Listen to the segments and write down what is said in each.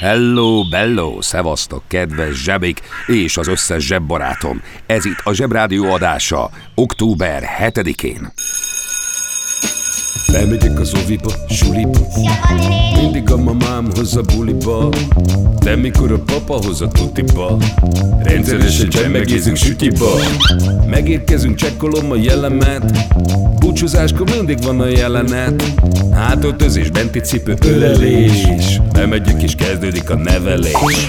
Hello, bello, szevasztok, kedves zsebik és az összes zsebbarátom. Ez itt a Zsebrádió adása, október 7-én. Lemegyek az oviba, suliba. Mindig a mamám hoz a buliba. De mikor a papa hoz a tutiba Rendszeresen csemmegézünk sütiba. Megérkezünk, csekkolom a jellemet. Búcsúzáskor mindig van a jelenet. Hátöltözés, benti cipő, ölelés Bemegyek és kezdődik a nevelés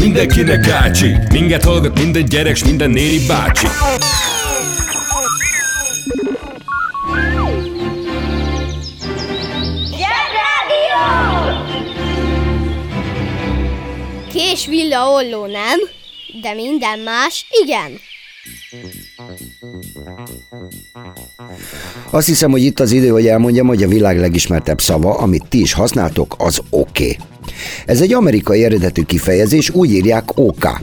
mindenkinek ácsi Minket hallgat minden gyerek, s minden néri bácsi Zsebrádió! Kés villa olló nem, de minden más igen. Azt hiszem, hogy itt az idő, hogy elmondjam, hogy a világ legismertebb szava, amit ti is használtok, az oké. Okay. Ez egy amerikai eredetű kifejezés, úgy írják OK.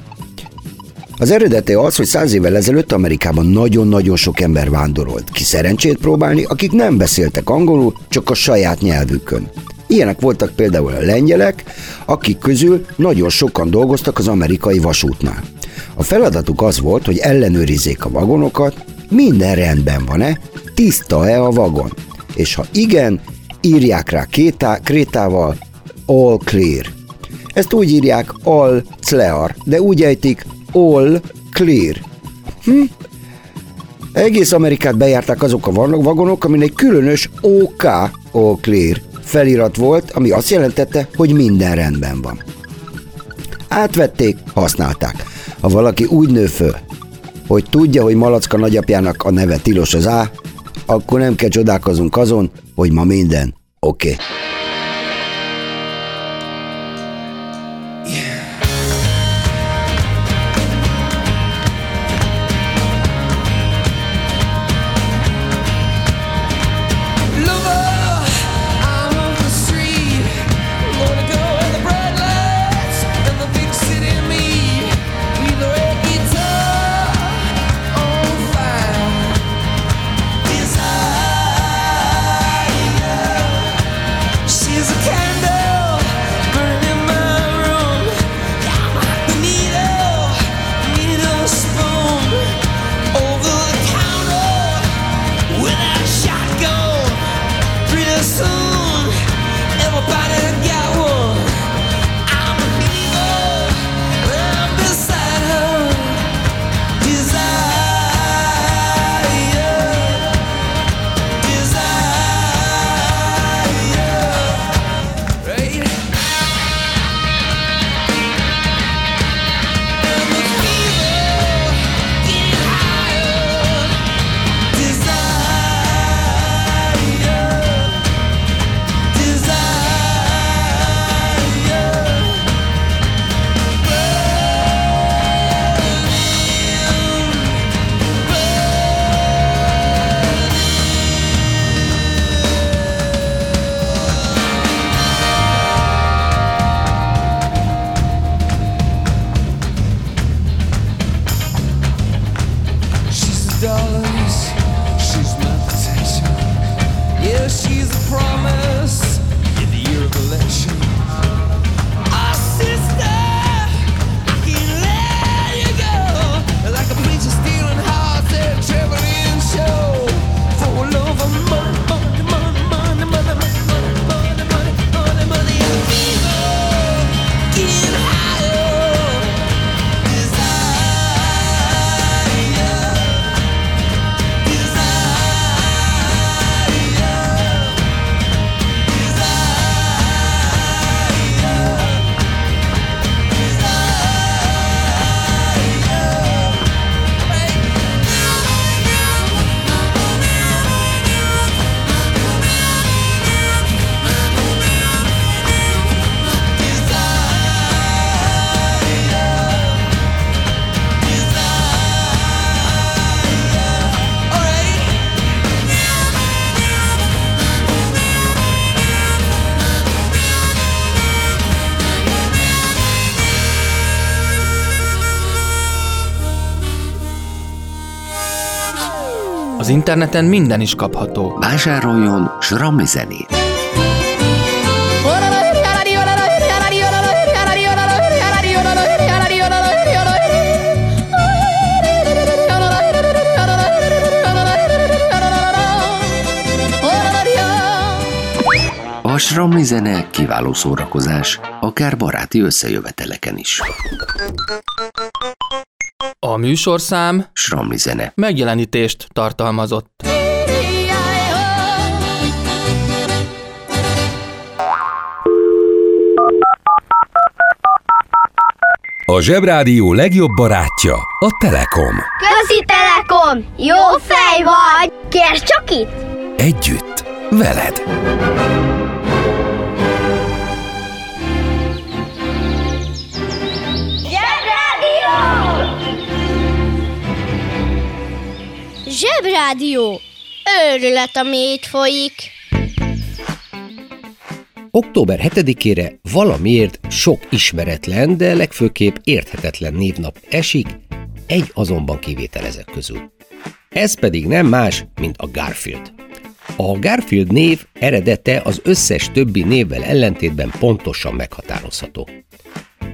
Az eredete az, hogy száz évvel ezelőtt Amerikában nagyon-nagyon sok ember vándorolt ki szerencsét próbálni, akik nem beszéltek angolul, csak a saját nyelvükön. Ilyenek voltak például a lengyelek, akik közül nagyon sokan dolgoztak az amerikai vasútnál. A feladatuk az volt, hogy ellenőrizzék a vagonokat, minden rendben van-e, tiszta-e a vagon, és ha igen, írják rá kétá, krétával all clear. Ezt úgy írják all clear, de úgy ejtik all clear. Hm? Egész Amerikát bejárták azok a vagonok, amin egy különös OK, all clear felirat volt, ami azt jelentette, hogy minden rendben van. Átvették, használták. Ha valaki úgy nő föl, hogy tudja, hogy Malacka nagyapjának a neve Tilos az A, akkor nem kell csodálkozunk azon, hogy ma minden oké. Okay. Interneten minden is kapható. Vásároljon Sramli zenét! A Sramli zene kiváló szórakozás, akár baráti összejöveteleken is. A műsorszám Sramli zene. megjelenítést tartalmazott. A Zsebrádió legjobb barátja a Telekom. Közi Telekom! Jó fej vagy! Kérd csak itt! Együtt, veled. Zsebrádió! Őrület, ami itt folyik. Október 7-ére valamiért sok ismeretlen, de legfőképp érthetetlen névnap esik, egy azonban kivétel ezek közül. Ez pedig nem más, mint a Garfield. A Garfield név eredete az összes többi névvel ellentétben pontosan meghatározható.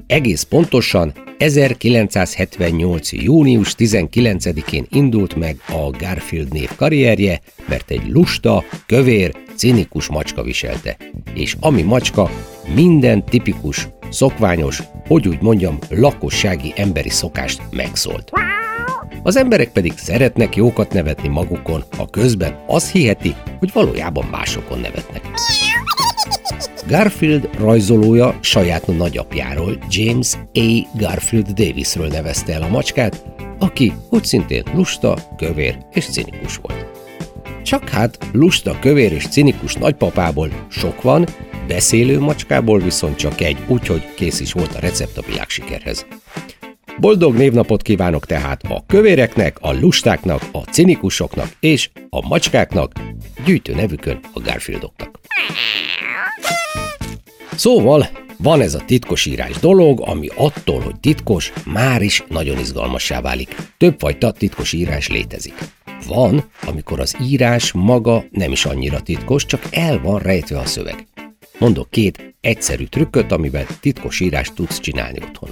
Egész pontosan 1978. június 19-én indult meg a Garfield név karrierje, mert egy lusta, kövér, cinikus macska viselte. És ami macska, minden tipikus, szokványos, hogy úgy mondjam, lakossági emberi szokást megszólt. Az emberek pedig szeretnek jókat nevetni magukon, a közben azt hihetik, hogy valójában másokon nevetnek. Garfield rajzolója saját nagyapjáról, James A. Garfield Davisről nevezte el a macskát, aki úgy szintén lusta, kövér és cinikus volt. Csak hát lusta, kövér és cinikus nagypapából sok van, beszélő macskából viszont csak egy, úgyhogy kész is volt a recept a világsikerhez. Boldog névnapot kívánok tehát a kövéreknek, a lustáknak, a cinikusoknak és a macskáknak, gyűjtő nevükön a Garfieldoknak. Szóval van ez a titkosírás dolog, ami attól, hogy titkos, már is nagyon izgalmassá válik. Többfajta titkosírás létezik. Van, amikor az írás maga nem is annyira titkos, csak el van rejtve a szöveg. Mondok két egyszerű trükköt, amivel titkos írást tudsz csinálni otthon.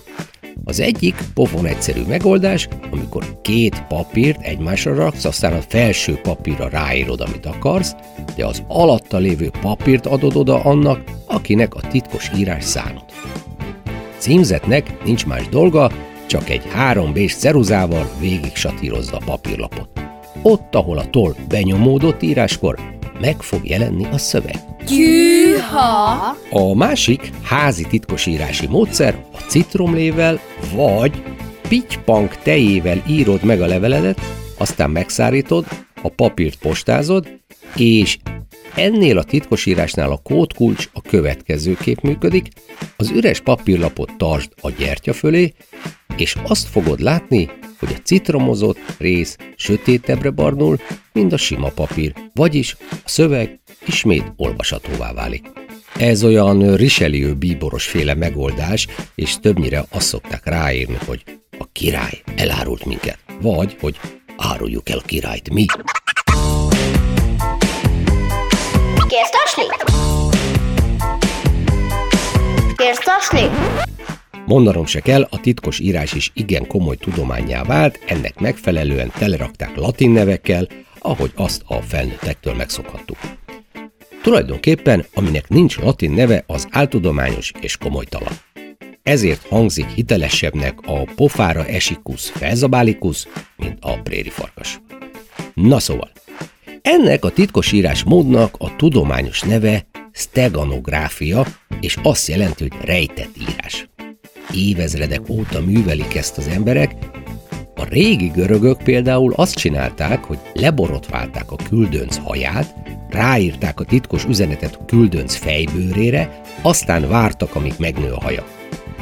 Az egyik pofon egyszerű megoldás, amikor két papírt egymásra raksz, aztán a felső papírra ráírod, amit akarsz, de az alatta lévő papírt adod oda annak, akinek a titkos írás szánod. Címzetnek nincs más dolga, csak egy 3B-s ceruzával végig satírozza a papírlapot. Ott, ahol a toll benyomódott íráskor, meg fog jelenni a szöveg. Gyűha! A másik házi titkosírási módszer a citromlével vagy pitypank tejével írod meg a leveledet, aztán megszárítod, a papírt postázod, és ennél a titkosírásnál a kódkulcs a következőképp működik, az üres papírlapot tartsd a gyertya fölé, és azt fogod látni, hogy a citromozott rész sötétebbre barnul, mint a sima papír, vagyis a szöveg ismét olvashatóvá válik. Ez olyan Richelieu bíboros féle megoldás, és többnyire azt szokták ráírni, hogy a király elárult minket, vagy hogy áruljuk el a királyt mi. Kérsz tasni? Mondanom se kell, a titkos írás is igen komoly tudományá vált, ennek megfelelően telerakták latin nevekkel, ahogy azt a felnőttektől megszokhattuk. Tulajdonképpen, aminek nincs latin neve, az áltudományos és komolytalan. Ezért hangzik hitelesebbnek a pofára esikusz felzabálikusz, mint a prérifarkas. Na szóval, ennek a titkosírás módnak a tudományos neve steganográfia, és azt jelenti, hogy rejtett írás. Évezredek óta művelik ezt az emberek, a régi görögök például azt csinálták, hogy leborotválták a küldönc haját, ráírták a titkos üzenetet a küldönc fejbőrére, aztán vártak, amíg megnő a haja.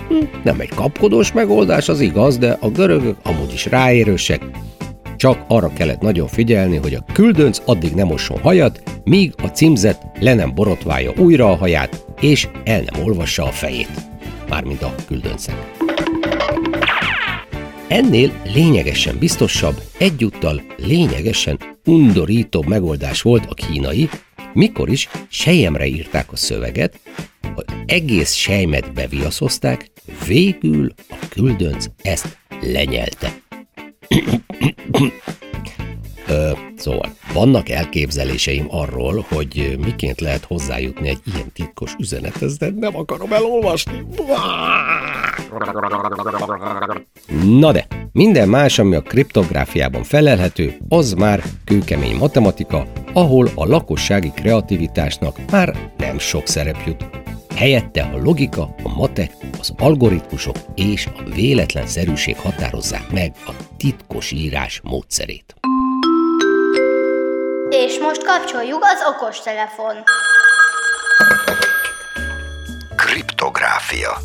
Hm, nem egy kapkodós megoldás, az igaz, de a görögök amúgy is ráérősek, csak arra kellett nagyon figyelni, hogy a küldönc addig nem mosson hajat, míg a címzet le nem borotválja újra a haját, és el nem olvassa a fejét. Mármint a küldöncek. Ennél lényegesen biztosabb, egyúttal lényegesen undorítóbb megoldás volt a kínai, mikor is sejemre írták a szöveget, az egész sejmet beviaszozták, végül a küldönc ezt lenyelte. Szóval, vannak elképzeléseim arról, hogy miként lehet hozzájutni egy ilyen titkos üzenethez, de nem akarom elolvasni. Na de, minden más, ami a kriptográfiában felelhető, az már kőkemény matematika, ahol a lakossági kreativitásnak már nem sok szerep jut. Helyette a logika, a matek, az algoritmusok és a véletlenszerűség határozzák meg a titkos írás módszerét. És most kapcsoljuk az okostelefon. Kriptográfia.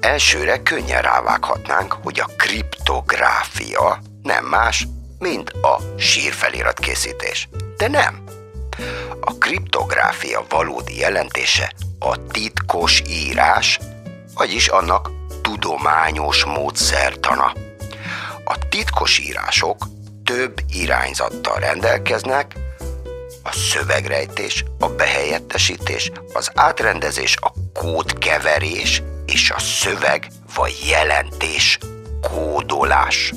Elsőre könnyen rávághatnánk, hogy a kriptográfia nem más, mint a sírfelirat készítés. De nem. A kriptográfia valódi jelentése a titkos írás, vagyis annak tudományos módszertana. A titkos írások több irányzattal rendelkeznek, a szövegrejtés, a behelyettesítés, az átrendezés, a kódkeverés és a szöveg vagy jelentés kódolás.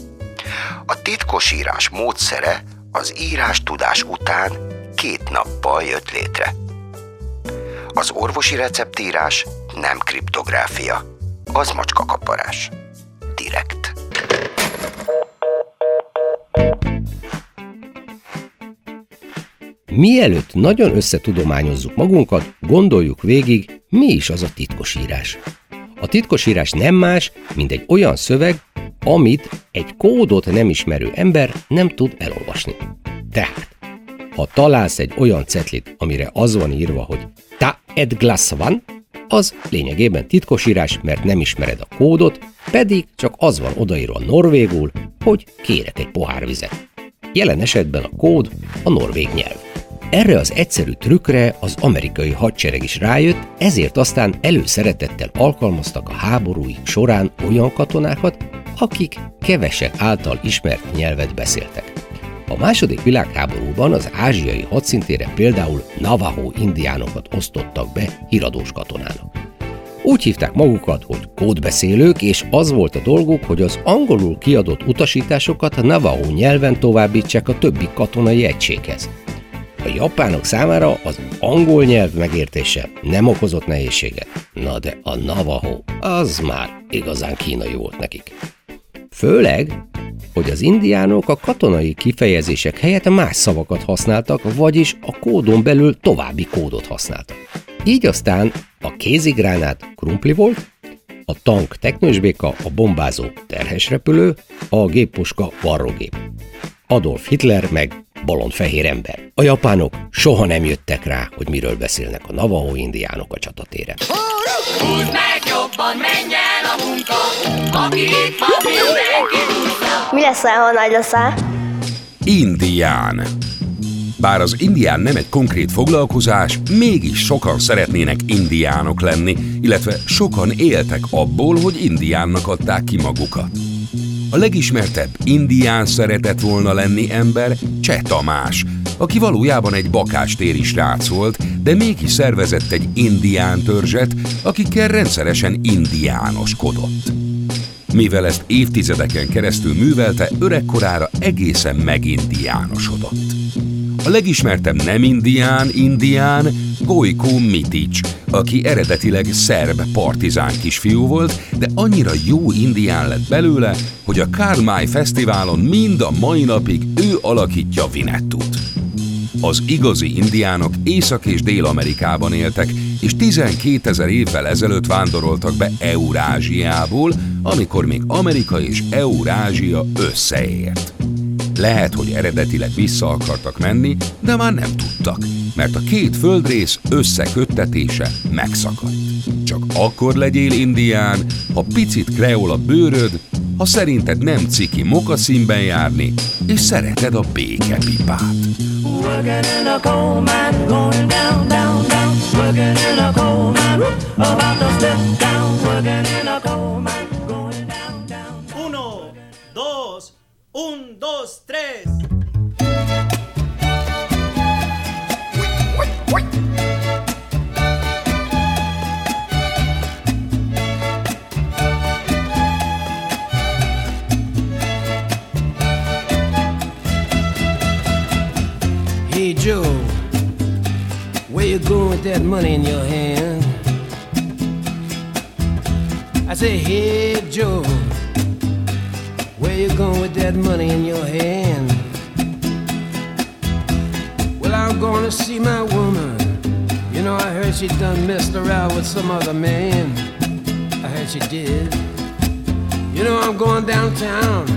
A titkosírás módszere az írás tudás után két nappal jött létre. Az orvosi receptírás nem kriptográfia, az macskakaparás. Direkt. Mielőtt nagyon összetudományozzuk magunkat, gondoljuk végig, mi is az a titkosírás. A titkosírás nem más, mint egy olyan szöveg, amit egy kódot nem ismerő ember nem tud elolvasni. Tehát, ha találsz egy olyan cetlit, amire az van írva, hogy ta ed glass van, az lényegében titkosírás, mert nem ismered a kódot, pedig csak az van odaírva norvégul, hogy kérek egy pohár vizet. Jelen esetben a kód a norvég nyelv. Erre az egyszerű trükkre az amerikai hadsereg is rájött, ezért aztán előszeretettel alkalmaztak a háborúik során olyan katonákat, akik kevesek által ismert nyelvet beszéltek. A második világháborúban az ázsiai hadszintéren például Navajo indiánokat osztottak be híradós katonának. Úgy hívták magukat, hogy kódbeszélők, és az volt a dolguk, hogy az angolul kiadott utasításokat Navajo nyelven továbbítsák a többi katonai egységhez. A japánok számára az angol nyelv megértése nem okozott nehézséget. Na de a Navajo az már igazán kínai volt nekik. Főleg, hogy az indiánok a katonai kifejezések helyett más szavakat használtak, vagyis a kódon belül további kódot használtak. Így aztán a kézigránát krumpli volt, a tank teknősbéka, a bombázó terhesrepülő, a géppuska varrógép. Adolf Hitler meg fehér ember. A japánok soha nem jöttek rá, hogy miről beszélnek a Navajo indiánok a csatatéren. Húzd meg jobban, menjen a munka, aki itt van, mindenki Mi lesz, ha nagy leszel? Indián. Bár az indián nem egy konkrét foglalkozás, mégis sokan szeretnének indiánok lenni, illetve sokan éltek abból, hogy indiánnak adták ki magukat. A legismertebb indián szeretett volna lenni ember Cseh Tamás, aki valójában egy bakástéri srác volt, de mégis szervezett egy indián törzset, akikkel rendszeresen indiánoskodott. Mivel ezt évtizedeken keresztül művelte, öregkorára egészen megindiánosodott. A legismertebb nem indián indián Gojko Mitic, aki eredetileg szerb partizán kisfiú volt, de annyira jó indián lett belőle, hogy a May Fesztiválon mind a mai napig ő alakítja Vinettut. Az igazi indiánok Észak- és Dél-Amerikában éltek, és 12 ezer évvel ezelőtt vándoroltak be Eurázsiából, amikor még Amerika és Eurázsia összeért. Lehet, hogy eredetileg vissza akartak menni, de már nem tudtak, mert a két földrész összeköttetése megszakadt. Csak akkor legyél indián, ha picit kreol a bőröd, ha szerinted nem ciki mokaszínben járni, és szereted a békepipát. Working in a coal mine, going down, down, down. Working in a coal mine, about to step down. Working in a coal mine, with that money in your hand? I say, hey Joe, where you going with that money in your hand? Well, I'm going to see my woman. You know, I heard she done messed around with some other man. I heard she did. You know, I'm going downtown.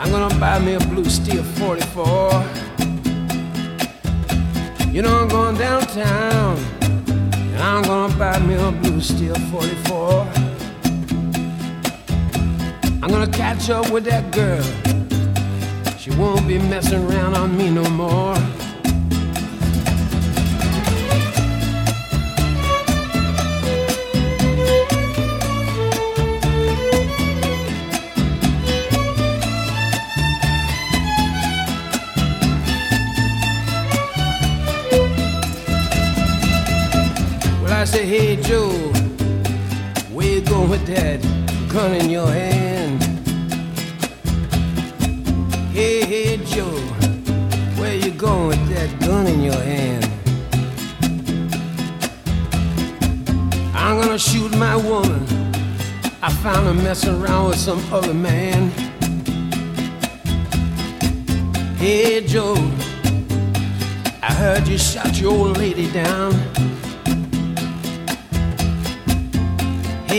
I'm gonna buy me a blue steel 44. You know, I'm going downtown. And I'm gonna buy me a blue steel 44. I'm gonna catch up with that girl. She won't be messing around on me no more. Say, hey Joe, where you going with that gun in your hand? Hey, hey Joe, where you going with that gun in your hand? I'm gonna shoot my woman. I found her messing around with some other man. Hey Joe, I heard you shot your old lady down.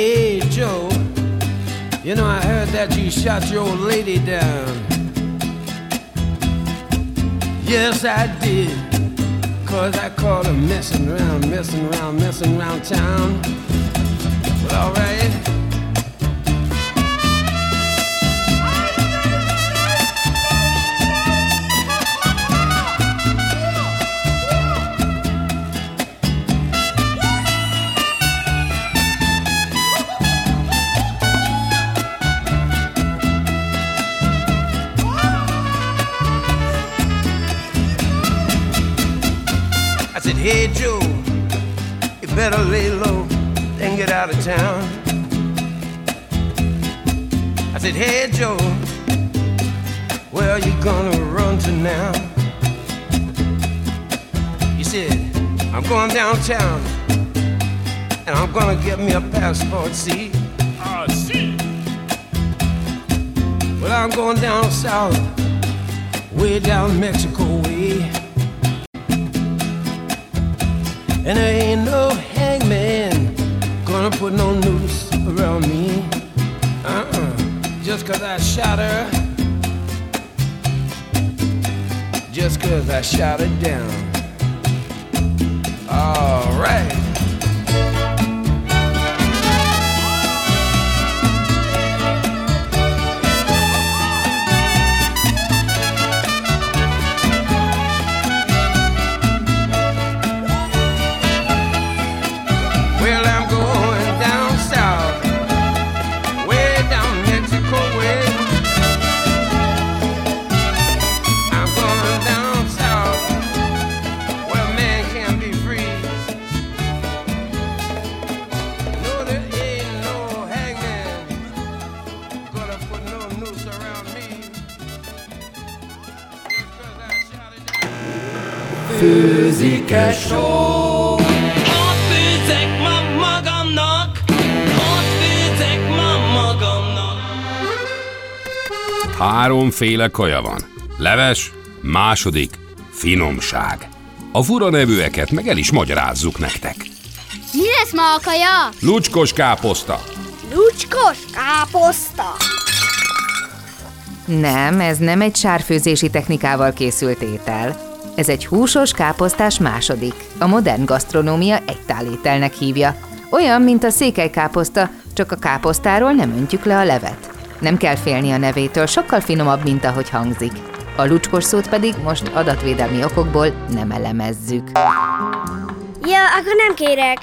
Hey Joe, you know I heard that you shot your old lady down. Yes, I did. Cause I caught her messing around, messing around, messing around town. Well, alright. Hey Joe, you better lay low and get out of town. I said, hey Joe, where are you gonna run to now? He said, I'm going downtown and I'm gonna get me a passport, see? Ah, see. Well, I'm going down south, way down Mexico way. And there ain't no hangman gonna put no noose around me. Uh-uh. Just cause I shot her. Just cause I shot her down. Alright. Háromféle kaja van. Leves, második, finomság. A fura nevűeket meg el is magyarázzuk nektek. Mi lesz ma a kaja? Lucskos káposzta, Lucskos káposzta. Nem, ez nem egy sárfőzési technikával készült étel. Ez egy húsos káposztás második. A modern gasztronómia egytálételnek hívja. Olyan, mint a székelykáposzta, csak a káposztáról nem öntjük le a levet. Nem kell félni a nevétől, sokkal finomabb, mint ahogy hangzik. A lucskos szót pedig most adatvédelmi okokból nem elemezzük. Ja, akkor nem kérek.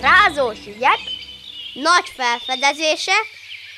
Rázós ügyek, Nagy felfedezések,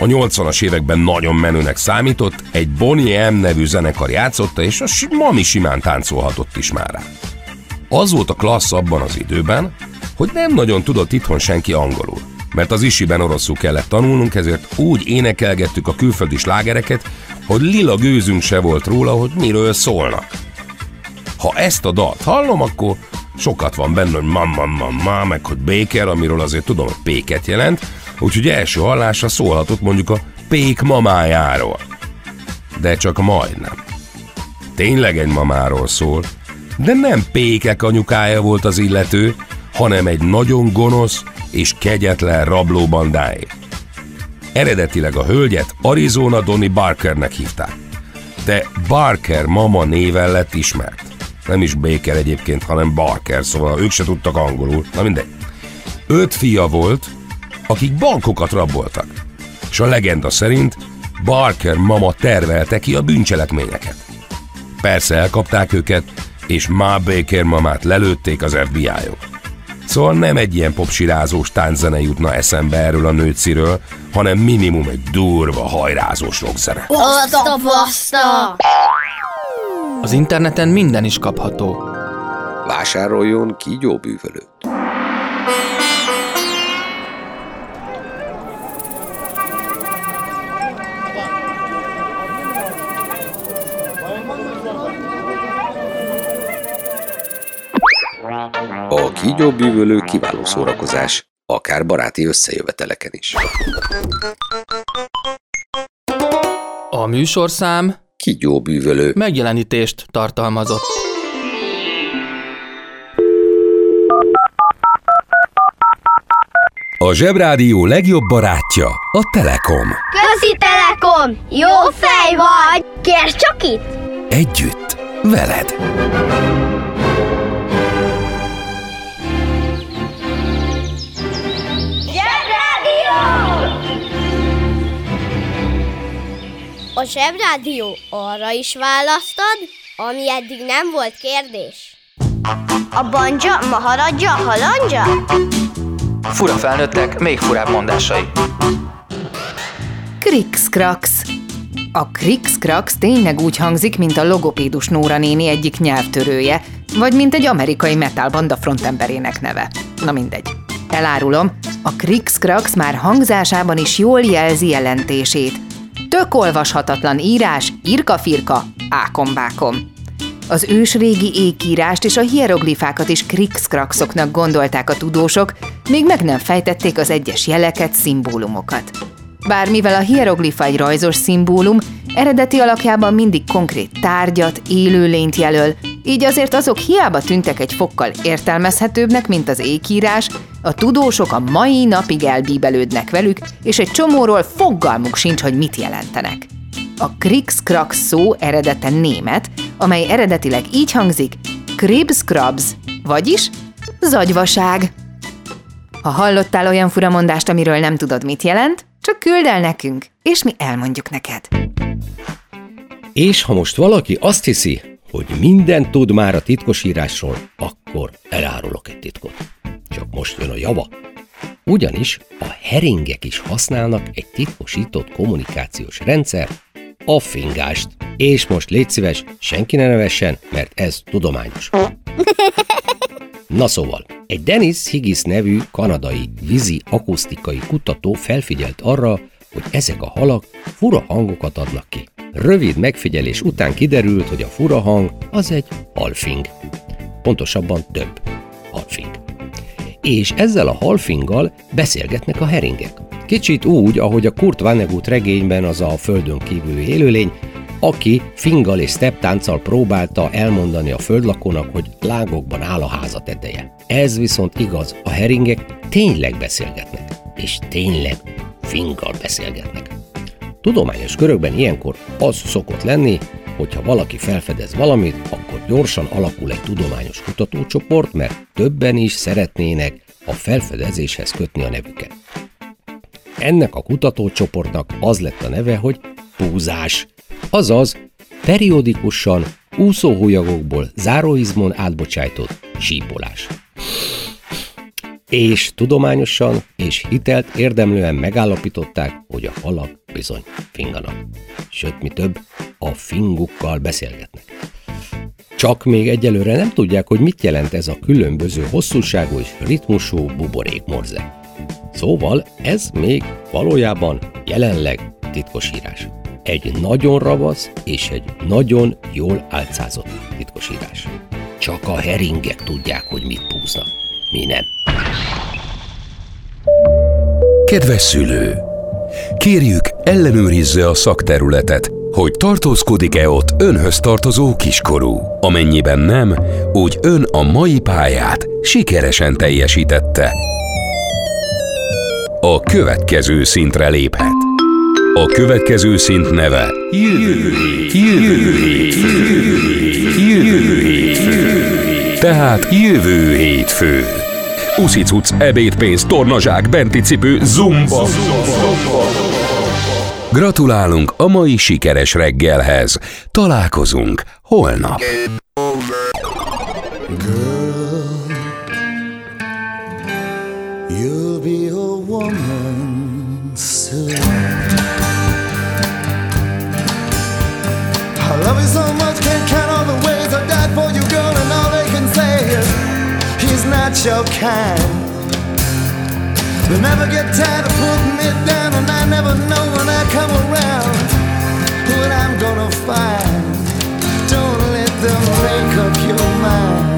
A 80-as években nagyon menőnek számított, egy Bonnie M nevű zenekar játszotta, és a mami simán táncolhatott is már. Az volt a klassz abban az időben, hogy nem nagyon tudott itthon senki angolul. Mert az isiben oroszul kellett tanulnunk, ezért úgy énekelgettük a külföldi slágereket, hogy lila gőzünk se volt róla, hogy miről szólnak. Ha ezt a dalt hallom, akkor sokat van benne, hogy mamma, mamma, meg hogy Baker, amiről azért tudom, hogy péket jelent, úgyhogy első hallásra szólhatott mondjuk a pék mamájáról. De csak majdnem. Tényleg egy mamáról szól, de nem pékek anyukája volt az illető, hanem egy nagyon gonosz és kegyetlen rablóbandáé. Eredetileg a hölgyet Arizona Donny Barkernek hívták, de Barker mama néven lett ismert. Nem is Baker egyébként, hanem Barker, szóval ők se tudtak angolul. Na mindegy. Öt fia volt, akik bankokat raboltak. És a legenda szerint Barker mama tervelte ki a bűncselekményeket. Persze elkapták őket, és Ma Baker mamát lelőtték az FBI-ok. Szóval nem egy ilyen popsirázós tánczene jutna eszembe erről a nőciről, hanem minimum egy durva, hajrázós rockzene. Azt a baszta! Az interneten minden is kapható. Vásároljon kígyóbűvölőt. Kígyóbűvölő kiváló szórakozás, akár baráti összejöveteleken is. A műsorszám Kígyóbűvölő megjelenítést tartalmazott. A Zsebrádió legjobb barátja a Telekom. Közi Telekom! Jó fej vagy! Kérd csak itt! Együtt, veled. A Zsebrádió arra is választad, ami eddig nem volt kérdés. A banja, maharadja, halandja? Fura felnőttek, még furább mondásai. Krix-krax. A Krix-krax tényleg úgy hangzik, mint a logopédus Nóra néni egyik nyelvtörője, vagy mint egy amerikai metalbanda frontemberének neve. Na mindegy. Elárulom, a Krix-krax már hangzásában is jól jelzi jelentését. Tök olvashatatlan írás, irka-firka, ákombákom. Az ősrégi ékírást és a hieroglifákat is krix-kraxoknak gondolták a tudósok, még meg nem fejtették az egyes jeleket, szimbólumokat. Bár mivel a hieroglifa egy rajzos szimbólum, eredeti alakjában mindig konkrét tárgyat, élőlényt jelöl, így azért azok hiába tűntek egy fokkal értelmezhetőbbnek, mint az ékírás, a tudósok a mai napig elbíbelődnek velük, és egy csomóról fogalmuk sincs, hogy mit jelentenek. A Krix-Krax szó eredete német, amely eredetileg így hangzik Kribs-Krabs, vagyis zagyvaság. Ha hallottál olyan furamondást, amiről nem tudod, mit jelent, csak küld el nekünk, és mi elmondjuk neked. És ha most valaki azt hiszi, hogy mindent tud már a titkosírásról, akkor elárulok egy titkot. Csak most jön a java. Ugyanis a heringek is használnak egy titkosított kommunikációs rendszer, a fingást. És most légy szíves, senki ne nevessen, mert ez tudományos. Na szóval, egy Dennis Higgis nevű kanadai vízi akusztikai kutató felfigyelt arra, hogy ezek a halak fura hangokat adnak ki. Rövid megfigyelés után kiderült, hogy a fura hang az egy halfing. Pontosabban több halfing. És ezzel a halfinggal beszélgetnek a heringek. Kicsit úgy, ahogy a Kurt Vonnegut regényben az a földön kívüli élőlény, aki fingal és steptánccal próbálta elmondani a földlakónak, hogy lágokban áll a háza teteje. Ez viszont igaz, a heringek tényleg beszélgetnek, és tényleg fingal beszélgetnek. Tudományos körökben ilyenkor az szokott lenni, hogyha valaki felfedez valamit, akkor gyorsan alakul egy tudományos kutatócsoport, mert többen is szeretnének a felfedezéshez kötni a nevüket. Ennek a kutatócsoportnak az lett a neve, hogy púzás, azaz periódikusan úszóhólyagokból záróizmon átbocsájtott sípolás. És tudományosan és hitelt érdemlően megállapították, hogy a halak bizony finganak. Sőt, mi több, a fingukkal beszélgetnek. Csak még egyelőre nem tudják, hogy mit jelent ez a különböző hosszúságú és ritmusú buborékmorze. Szóval ez még valójában jelenleg titkosírás. Egy nagyon ravasz és egy nagyon jól álcázott titkosírás. Csak a heringek tudják, hogy mit púznak. Mi nem. Kedves szülő! Kérjük, ellenőrizze a szakterületet, hogy tartózkodik-e ott önhöz tartozó kiskorú. Amennyiben nem, úgy ön a mai pályát sikeresen teljesítette. A következő szintre léphet. A következő szint neve Jövő jövő jövő. Tehát jövő hétfő. Uszicuc, ebédpénz, tornazsák, benti cipő, zumba. Gratulálunk a mai sikeres reggelhez. Találkozunk holnap. You'll your kind. They never get tired of putting me down, and I never know when I come around what I'm gonna find. Don't let them make up your mind.